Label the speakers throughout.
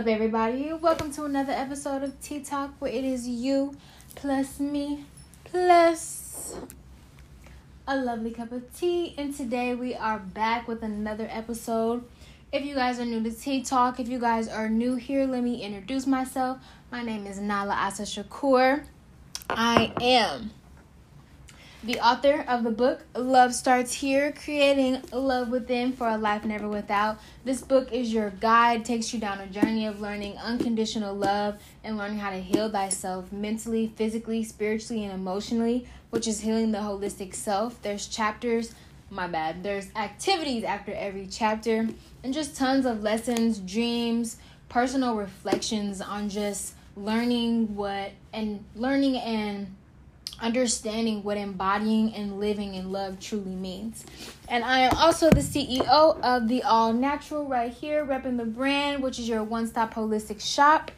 Speaker 1: up, everybody? Welcome to another episode of Tea Talk, where it is you plus me plus a lovely cup of tea. And today we are back with another episode. If you guys are new to Tea Talk, if you guys are new here, let me introduce myself. My name is Nala Asa Shakur. I am the author of the book Love Starts Here Creating Love Within for a Life Never Without. This book is your guide, takes you down a journey of learning unconditional love and learning how to heal thyself mentally, physically, spiritually, and emotionally, which is healing the holistic self. There's chapters, my bad, there's activities after every chapter, and just tons of lessons, dreams, personal reflections on just learning what and learning and understanding what embodying and living in love truly means. And I am also the CEO of the All Natural right here, repping the brand, which is your one stop holistic shop,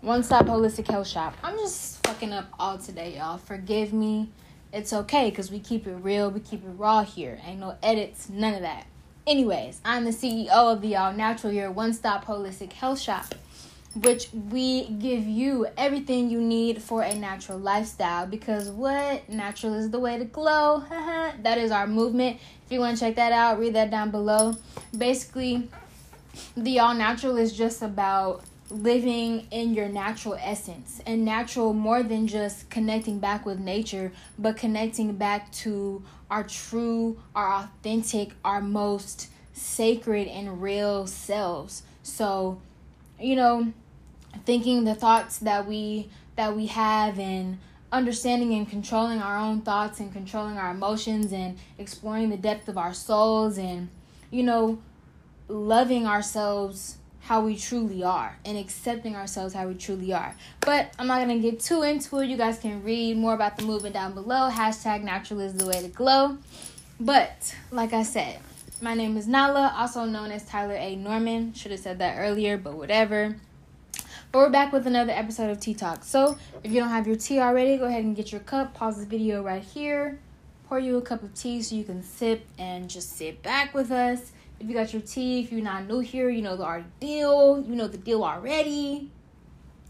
Speaker 1: one stop holistic health shop. I'm just fucking up all today, y'all. Forgive me. It's okay because we keep it real, we keep it raw here. Ain't no edits, none of that. Anyways, I'm the CEO of the All Natural, your one stop holistic health shop which we give you everything you need for a natural lifestyle because what? Natural is the way to glow. That is our movement. If you want to check that out read that down below. Basically the all natural is just about living in your natural essence. And natural more than just connecting back with nature but connecting back to our true our authentic our most sacred and real selves. So you know thinking the thoughts that we that we have and understanding and controlling our own thoughts and controlling our emotions and exploring the depth of our souls and you know loving ourselves how we truly are and accepting ourselves how we truly are. But I'm not gonna get too into it. You guys can read more about the movement down below. Hashtag natural is the way to glow. But like I said, my name is Nala, also known as Tyler A. Norman. Should have said that earlier, but whatever. But we're back with another episode of Tea Talk. So if you don't have your tea already, go ahead and get your cup. Pause the video right here. Pour you a cup of tea so you can sip and just sit back with us. If you got your tea, if you're not new here, you know the deal. You know the deal already.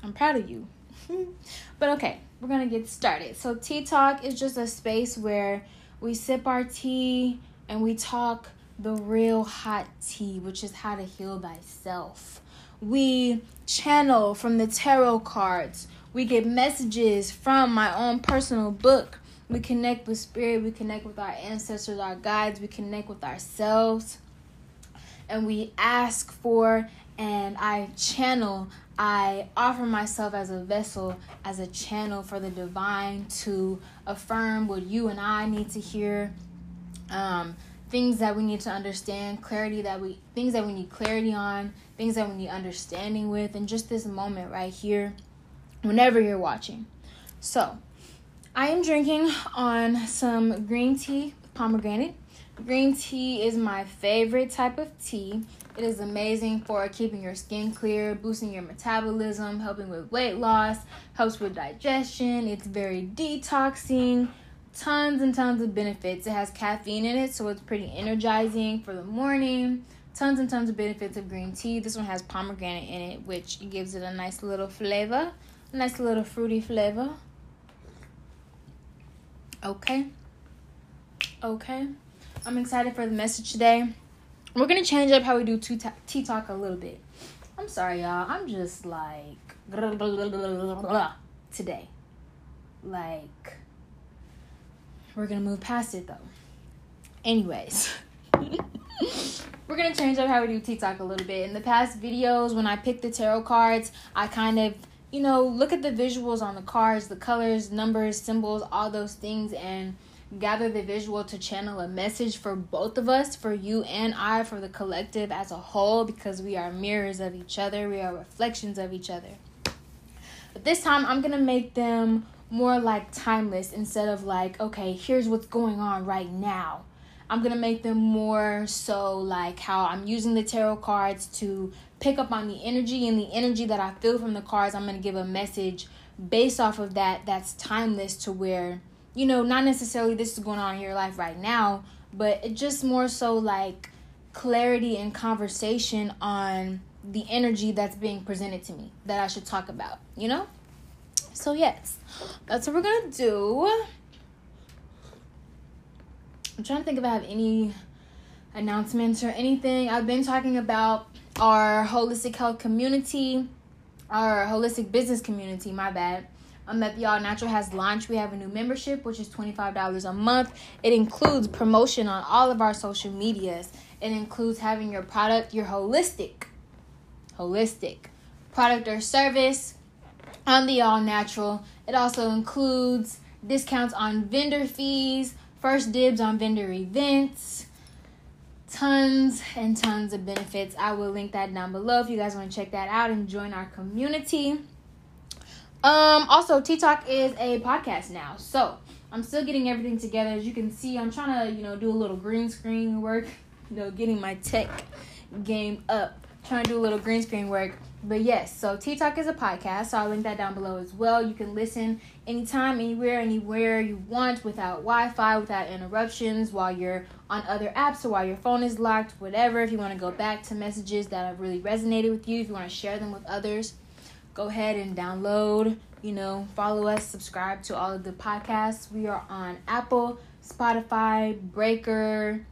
Speaker 1: I'm proud of you. but okay, we're gonna get started. So Tea Talk is just a space where we sip our tea and we talk the real hot tea, which is how to heal thyself we channel from the tarot cards. We get messages from my own personal book. We connect with spirit, we connect with our ancestors, our guides, we connect with ourselves. And we ask for and I channel, I offer myself as a vessel, as a channel for the divine to affirm what you and I need to hear. Um, things that we need to understand, clarity that we things that we need clarity on, things that we need understanding with, and just this moment right here, whenever you're watching. So, I am drinking on some green tea pomegranate. Green tea is my favorite type of tea. It is amazing for keeping your skin clear, boosting your metabolism, helping with weight loss, helps with digestion. It's very detoxing tons and tons of benefits. It has caffeine in it, so it's pretty energizing for the morning. Tons and tons of benefits of green tea. This one has pomegranate in it, which gives it a nice little flavor, a nice little fruity flavor. Okay. Okay. I'm excited for the message today. We're going to change up how we do tea talk a little bit. I'm sorry, y'all. I'm just like today. Like we're gonna move past it though. Anyways, we're gonna change up how we do Tea Talk a little bit. In the past videos, when I picked the tarot cards, I kind of you know look at the visuals on the cards, the colors, numbers, symbols, all those things, and gather the visual to channel a message for both of us, for you and I, for the collective as a whole, because we are mirrors of each other, we are reflections of each other. But this time, I'm gonna make them more like timeless instead of like, okay, here's what's going on right now. I'm gonna make them more so like how I'm using the tarot cards to pick up on the energy and the energy that I feel from the cards. I'm gonna give a message based off of that that's timeless to where, you know, not necessarily this is going on in your life right now, but it just more so like clarity and conversation on the energy that's being presented to me that I should talk about, you know? So, yes, that's what we're gonna do. I'm trying to think if I have any announcements or anything. I've been talking about our holistic health community, our holistic business community, my bad. Um, that the All Natural has launched. We have a new membership, which is $25 a month. It includes promotion on all of our social medias. It includes having your product, your holistic, holistic product or service on the All Natural. It also includes discounts on vendor fees, first dibs on vendor events, tons and tons of benefits. I will link that down below if you guys want to check that out and join our community. Um, also, Tea Talk is a podcast now, so I'm still getting everything together. As you can see, I'm trying to, you know, do a little green screen work, you know, getting my tech game up, trying to do a little green screen work but yes, so Tea Talk is a podcast, so I'll link that down below as well. You can listen anytime, anywhere, anywhere you want without Wi Fi, without interruptions, while you're on other apps or while your phone is locked, whatever. If you want to go back to messages that have really resonated with you, if you want to share them with others, go ahead and download, you know, follow us, subscribe to all of the podcasts. We are on Apple, Spotify, Breaker,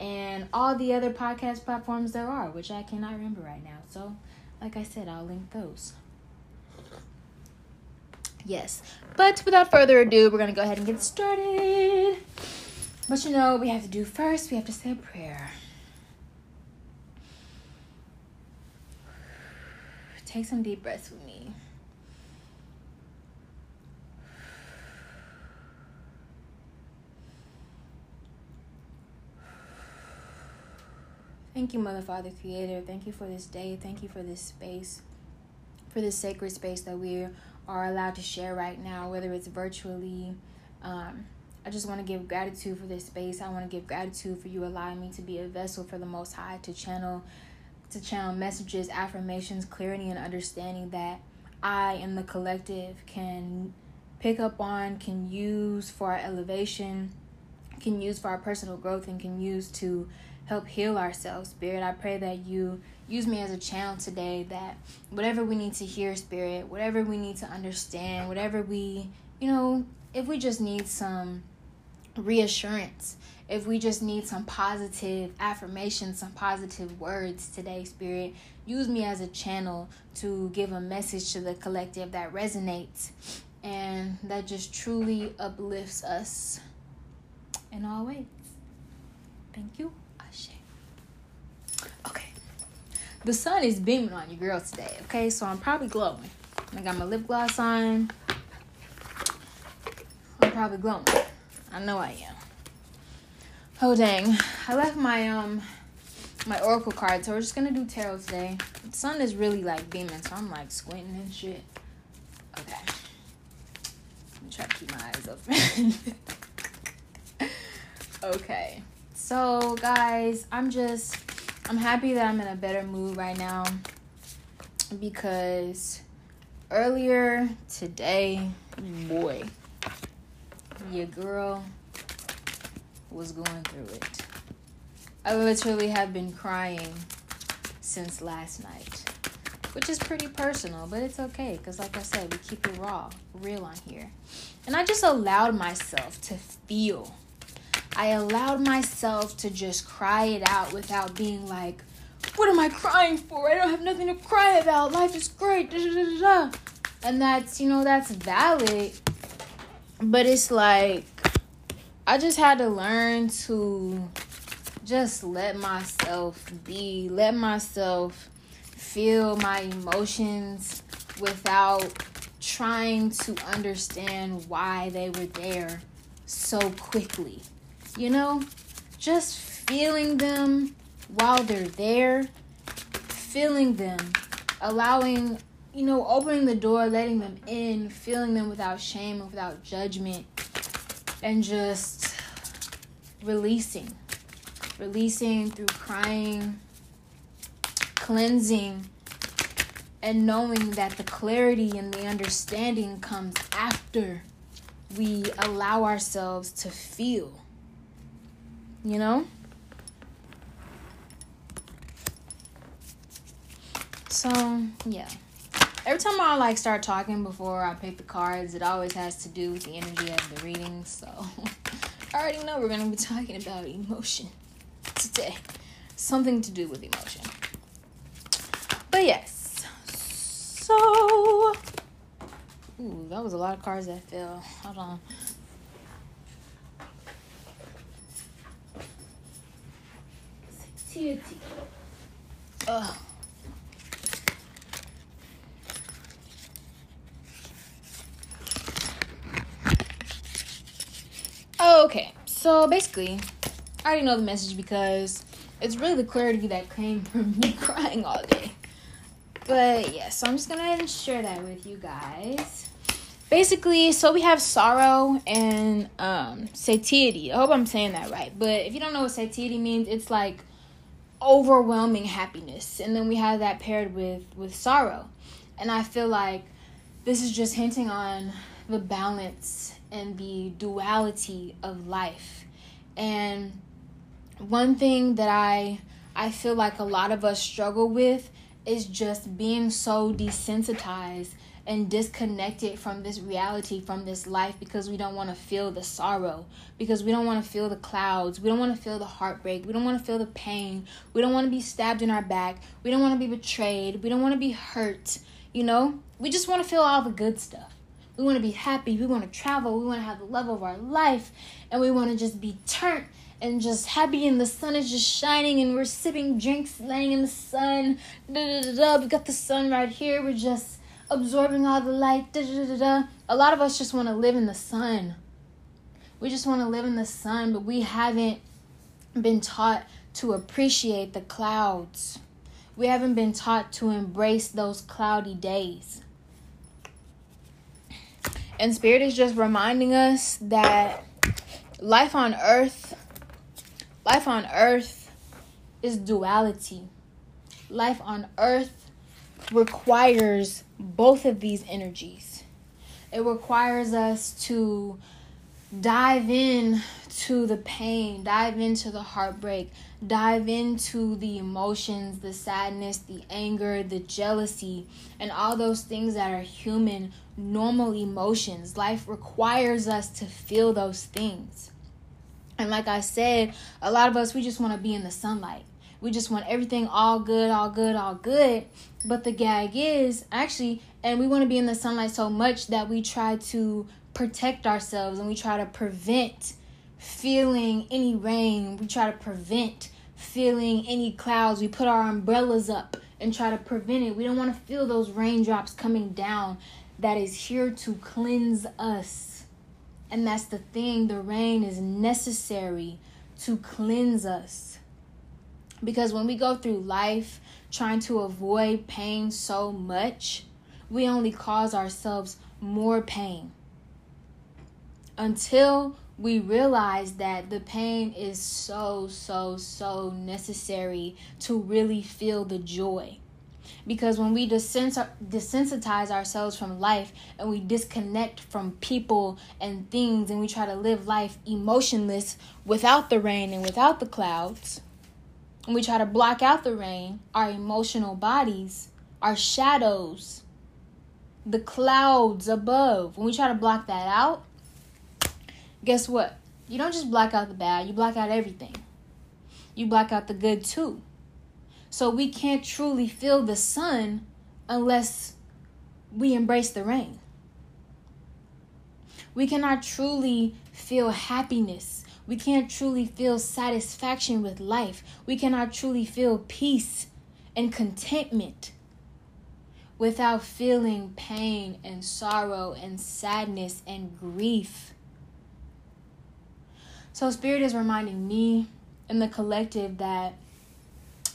Speaker 1: and all the other podcast platforms there are, which I cannot remember right now. So, like I said, I'll link those. Yes. But without further ado, we're going to go ahead and get started. But you know, we have to do first, we have to say a prayer. Take some deep breaths with me. Thank you, Mother, Father, Creator. Thank you for this day. Thank you for this space, for this sacred space that we are allowed to share right now, whether it's virtually. Um, I just want to give gratitude for this space. I want to give gratitude for you allowing me to be a vessel for the Most High to channel, to channel messages, affirmations, clarity, and understanding that I and the collective can pick up on, can use for our elevation, can use for our personal growth, and can use to help heal ourselves, Spirit. I pray that you use me as a channel today, that whatever we need to hear, Spirit, whatever we need to understand, whatever we, you know, if we just need some reassurance, if we just need some positive affirmation, some positive words today, Spirit, use me as a channel to give a message to the collective that resonates and that just truly uplifts us in all ways. Thank you. Okay. The sun is beaming on you girl today, okay? So I'm probably glowing. I got my lip gloss on. I'm probably glowing. I know I am. Oh dang. I left my um my oracle card, so we're just gonna do tarot today. The sun is really like beaming, so I'm like squinting and shit. Okay. I'm try to keep my eyes open. okay. So guys, I'm just I'm happy that I'm in a better mood right now because earlier today, boy, your girl was going through it. I literally have been crying since last night, which is pretty personal, but it's okay because, like I said, we keep it raw, real on here. And I just allowed myself to feel I allowed myself to just cry it out without being like, what am I crying for? I don't have nothing to cry about. Life is great. And that's, you know, that's valid. But it's like, I just had to learn to just let myself be, let myself feel my emotions without trying to understand why they were there so quickly you know, just feeling them while they're there, feeling them, allowing, you know, opening the door, letting them in, feeling them without shame and without judgment, and just releasing. Releasing through crying, cleansing, and knowing that the clarity and the understanding comes after we allow ourselves to feel you know? So yeah. Every time I like start talking before I pick the cards, it always has to do with the energy of the reading. So I already know we're gonna be talking about emotion today. Something to do with emotion. But yes. So Ooh, that was a lot of cards that fell. Hold on. Ugh. Okay, so basically, I already know the message because it's really the clarity that came from me crying all day. But yeah, so I'm just gonna share that with you guys. Basically, so we have sorrow and um satiety. I hope I'm saying that right. But if you don't know what satiety means, it's like overwhelming happiness. And then we have that paired with with sorrow. And I feel like this is just hinting on the balance and the duality of life. And one thing that I I feel like a lot of us struggle with is just being so desensitized and disconnected from this reality, from this life, because we don't want to feel the sorrow, because we don't want to feel the clouds, we don't want to feel the heartbreak, we don't want to feel the pain, we don't want to be stabbed in our back, we don't want to be betrayed, we don't want to be hurt, you know? We just want to feel all the good stuff. We want to be happy, we want to travel, we want to have the love of our life, and we want to just be turned and just happy. And the sun is just shining. And we're sipping drinks laying in the sun. Da, da, da, da. We got the sun right here. We're just absorbing all the light. Da, da, da. A lot of us just want to live in the sun. We just want to live in the sun, but we haven't been taught to appreciate the clouds. We haven't been taught to embrace those cloudy days. And Spirit is just reminding us that life on earth life on earth is duality. Life on earth requires both of these energies. It requires us to dive in to the pain, dive into the heartbreak, dive into the emotions, the sadness, the anger, the jealousy, and all those things that are human, normal emotions. Life requires us to feel those things. And like I said, a lot of us, we just want to be in the sunlight. We just want everything all good, all good, all good. But the gag is actually, and we want to be in the sunlight so much that we try to protect ourselves and we try to prevent feeling any rain. We try to prevent feeling any clouds. We put our umbrellas up and try to prevent it. We don't want to feel those raindrops coming down that is here to cleanse us. And that's the thing, the rain is necessary to cleanse us. Because when we go through life trying to avoid pain so much, we only cause ourselves more pain. Until we realize that the pain is so, so, so necessary to really feel the joy. Because when we desensitize ourselves from life and we disconnect from people and things and we try to live life emotionless without the rain and without the clouds, and we try to block out the rain, our emotional bodies, our shadows, the clouds above, when we try to block that out, guess what? You don't just block out the bad, you block out everything. You block out the good too. So we can't truly feel the sun unless we embrace the rain. We cannot truly feel happiness. We can't truly feel satisfaction with life. We cannot truly feel peace and contentment without feeling pain and sorrow and sadness and grief. So, Spirit is reminding me and the collective that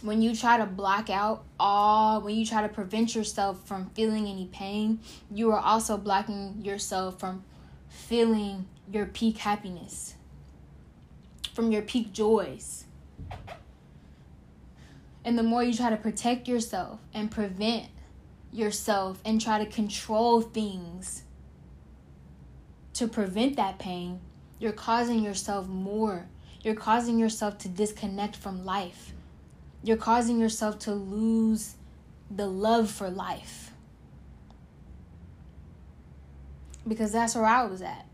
Speaker 1: when you try to block out all, when you try to prevent yourself from feeling any pain, you are also blocking yourself from feeling your peak happiness, from your peak joys. And the more you try to protect yourself and prevent yourself and try to control things to prevent that pain, you're causing yourself more. You're causing yourself to disconnect from life you're causing yourself to lose the love for life. Because that's where I was at.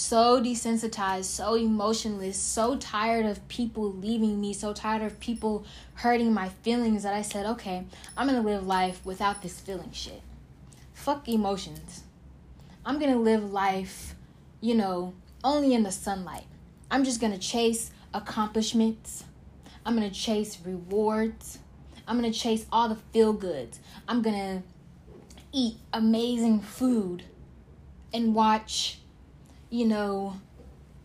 Speaker 1: So desensitized, so emotionless, so tired of people leaving me, so tired of people hurting my feelings that I said, okay, I'm gonna live life without this feeling shit. Fuck emotions. I'm gonna live life, you know, only in the sunlight. I'm just gonna chase accomplishments. I'm gonna chase rewards. I'm gonna chase all the feel goods. I'm gonna eat amazing food and watch, you know,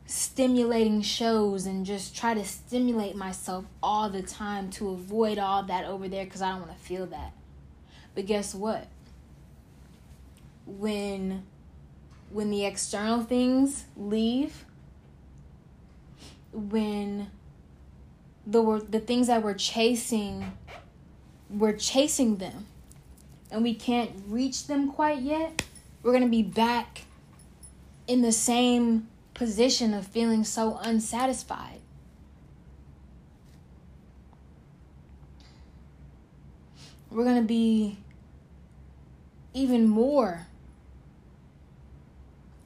Speaker 1: stimulating shows and just try to stimulate myself all the time to avoid all that over there because I don't want to feel that. But guess what? When when the external things leave, when the the things that we're chasing, we're chasing them, and we can't reach them quite yet. We're gonna be back in the same position of feeling so unsatisfied. We're gonna be even more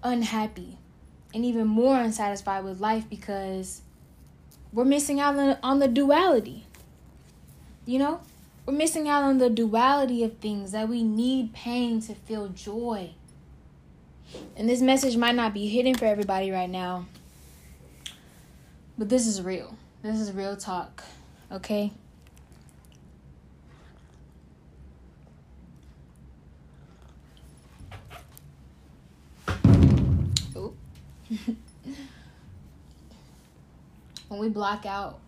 Speaker 1: unhappy and even more unsatisfied with life because we're missing out on, on the duality. You know? We're missing out on the duality of things that we need pain to feel joy. And this message might not be hidden for everybody right now. But this is real. This is real talk. Okay? when we block out,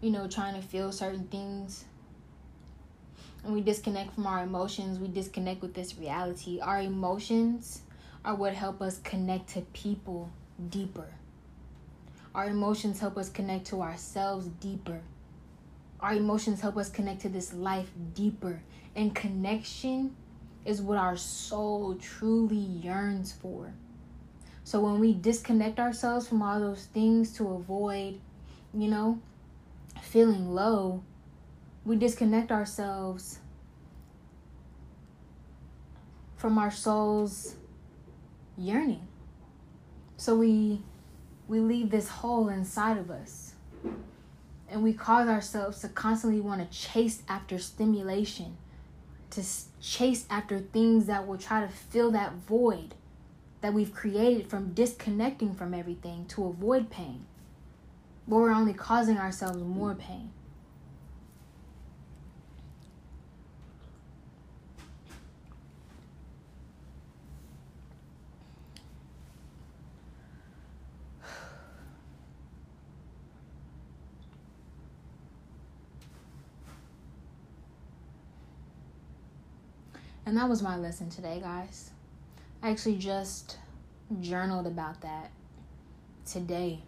Speaker 1: you know, trying to feel certain things, and we disconnect from our emotions, we disconnect with this reality. Our emotions are what help us connect to people deeper. Our emotions help us connect to ourselves deeper. Our emotions help us connect to this life deeper. And connection is what our soul truly yearns for. So when we disconnect ourselves from all those things to avoid, you know, feeling low, we disconnect ourselves from our soul's yearning. So we we leave this hole inside of us. And we cause ourselves to constantly want to chase after stimulation, to chase after things that will try to fill that void that we've created from disconnecting from everything to avoid pain. But we're only causing ourselves more pain. And that was my lesson today, guys. I actually just journaled about that today.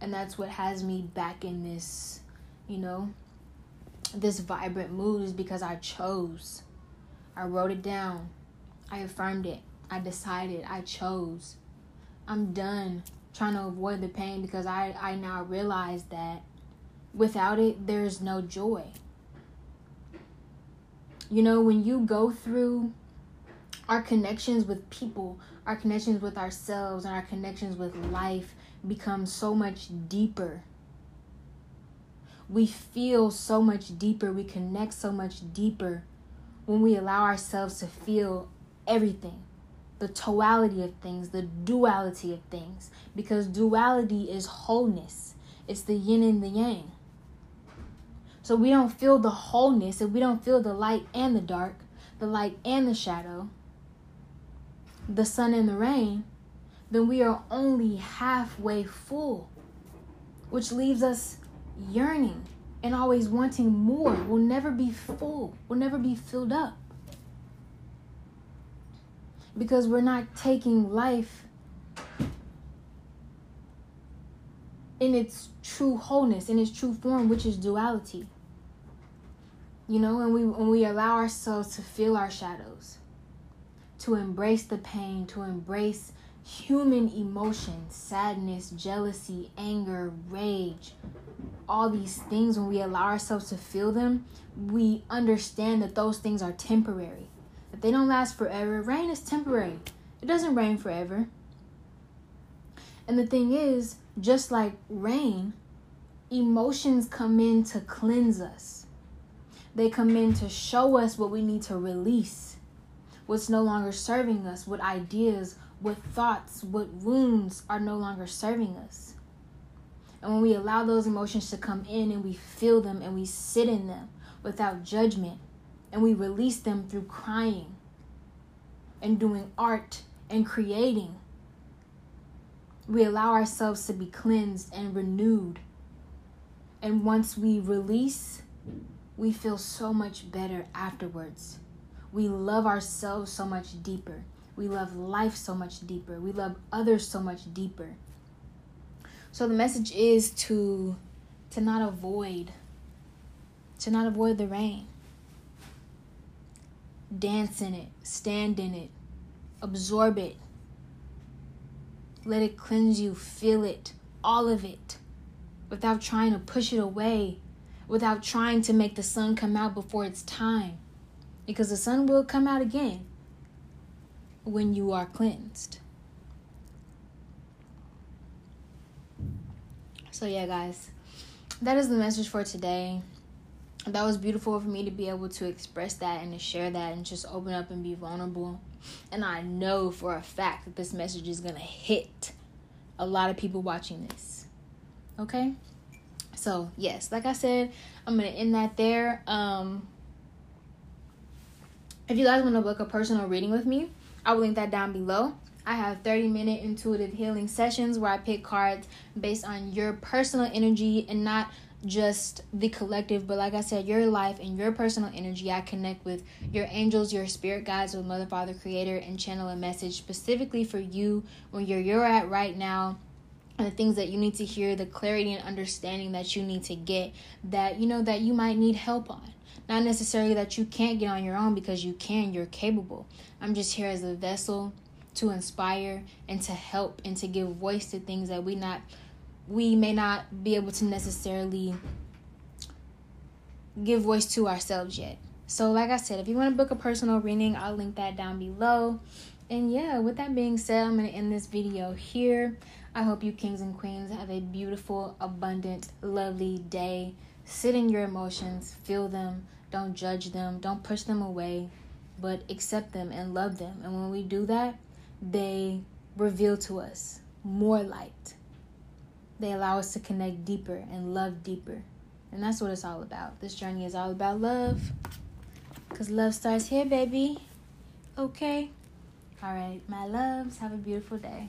Speaker 1: And that's what has me back in this, you know, this vibrant mood is because I chose. I wrote it down. I affirmed it. I decided. I chose. I'm done trying to avoid the pain because I, I now realize that without it, there's no joy. You know, when you go through our connections with people, our connections with ourselves, and our connections with life become so much deeper. We feel so much deeper, we connect so much deeper when we allow ourselves to feel everything the totality of things, the duality of things, because duality is wholeness, it's the yin and the yang. So we don't feel the wholeness, if we don't feel the light and the dark, the light and the shadow, the sun and the rain, then we are only halfway full, which leaves us yearning and always wanting more. We'll never be full, we'll never be filled up. Because we're not taking life in its true wholeness, in its true form, which is duality. You know, and we when we allow ourselves to feel our shadows to embrace the pain, to embrace human emotions sadness, jealousy, anger, rage all these things when we allow ourselves to feel them, we understand that those things are temporary. That they don't last forever. Rain is temporary. It doesn't rain forever. And the thing is, just like rain, emotions come in to cleanse us. They come in to show us what we need to release, what's no longer serving us, what ideas, what thoughts, what wounds are no longer serving us. And when we allow those emotions to come in and we feel them and we sit in them without judgment and we release them through crying and doing art and creating, we allow ourselves to be cleansed and renewed. And once we release, we feel so much better afterwards. We love ourselves so much deeper. We love life so much deeper. We love others so much deeper. So the message is to to not avoid to not avoid the rain. Dance in it, stand in it, absorb it. Let it cleanse you, feel it, all of it, without trying to push it away, without trying to make the sun come out before it's time. Because the sun will come out again when you are cleansed. So, yeah, guys, that is the message for today. That was beautiful for me to be able to express that and to share that and just open up and be vulnerable. And I know for a fact that this message is going to hit a lot of people watching this. Okay? So, yes, like I said, I'm going to end that there. Um, if you guys want to book a personal reading with me, I will link that down below. I have 30 minute intuitive healing sessions where I pick cards based on your personal energy and not just the collective, but like I said, your life and your personal energy. I connect with your angels, your spirit guides, with Mother, Father, Creator, and channel a message specifically for you where you're, you're at right now and the things that you need to hear, the clarity and understanding that you need to get that you know that you might need help on. Not necessarily that you can't get on your own because you can, you're capable. I'm just here as a vessel to inspire and to help and to give voice to things that we not we may not be able to necessarily give voice to ourselves yet. So like I said, if you want to book a personal reading, I'll link that down below. And yeah, with that being said, I'm going to end this video here. I hope you kings and queens have a beautiful, abundant, lovely day. Sit in your emotions, feel them, don't judge them, don't push them away, but accept them and love them. And when we do that, they reveal to us more light. They allow us to connect deeper and love deeper. And that's what it's all about. This journey is all about love. Because love starts here, baby. Okay? All right, my loves, have a beautiful day.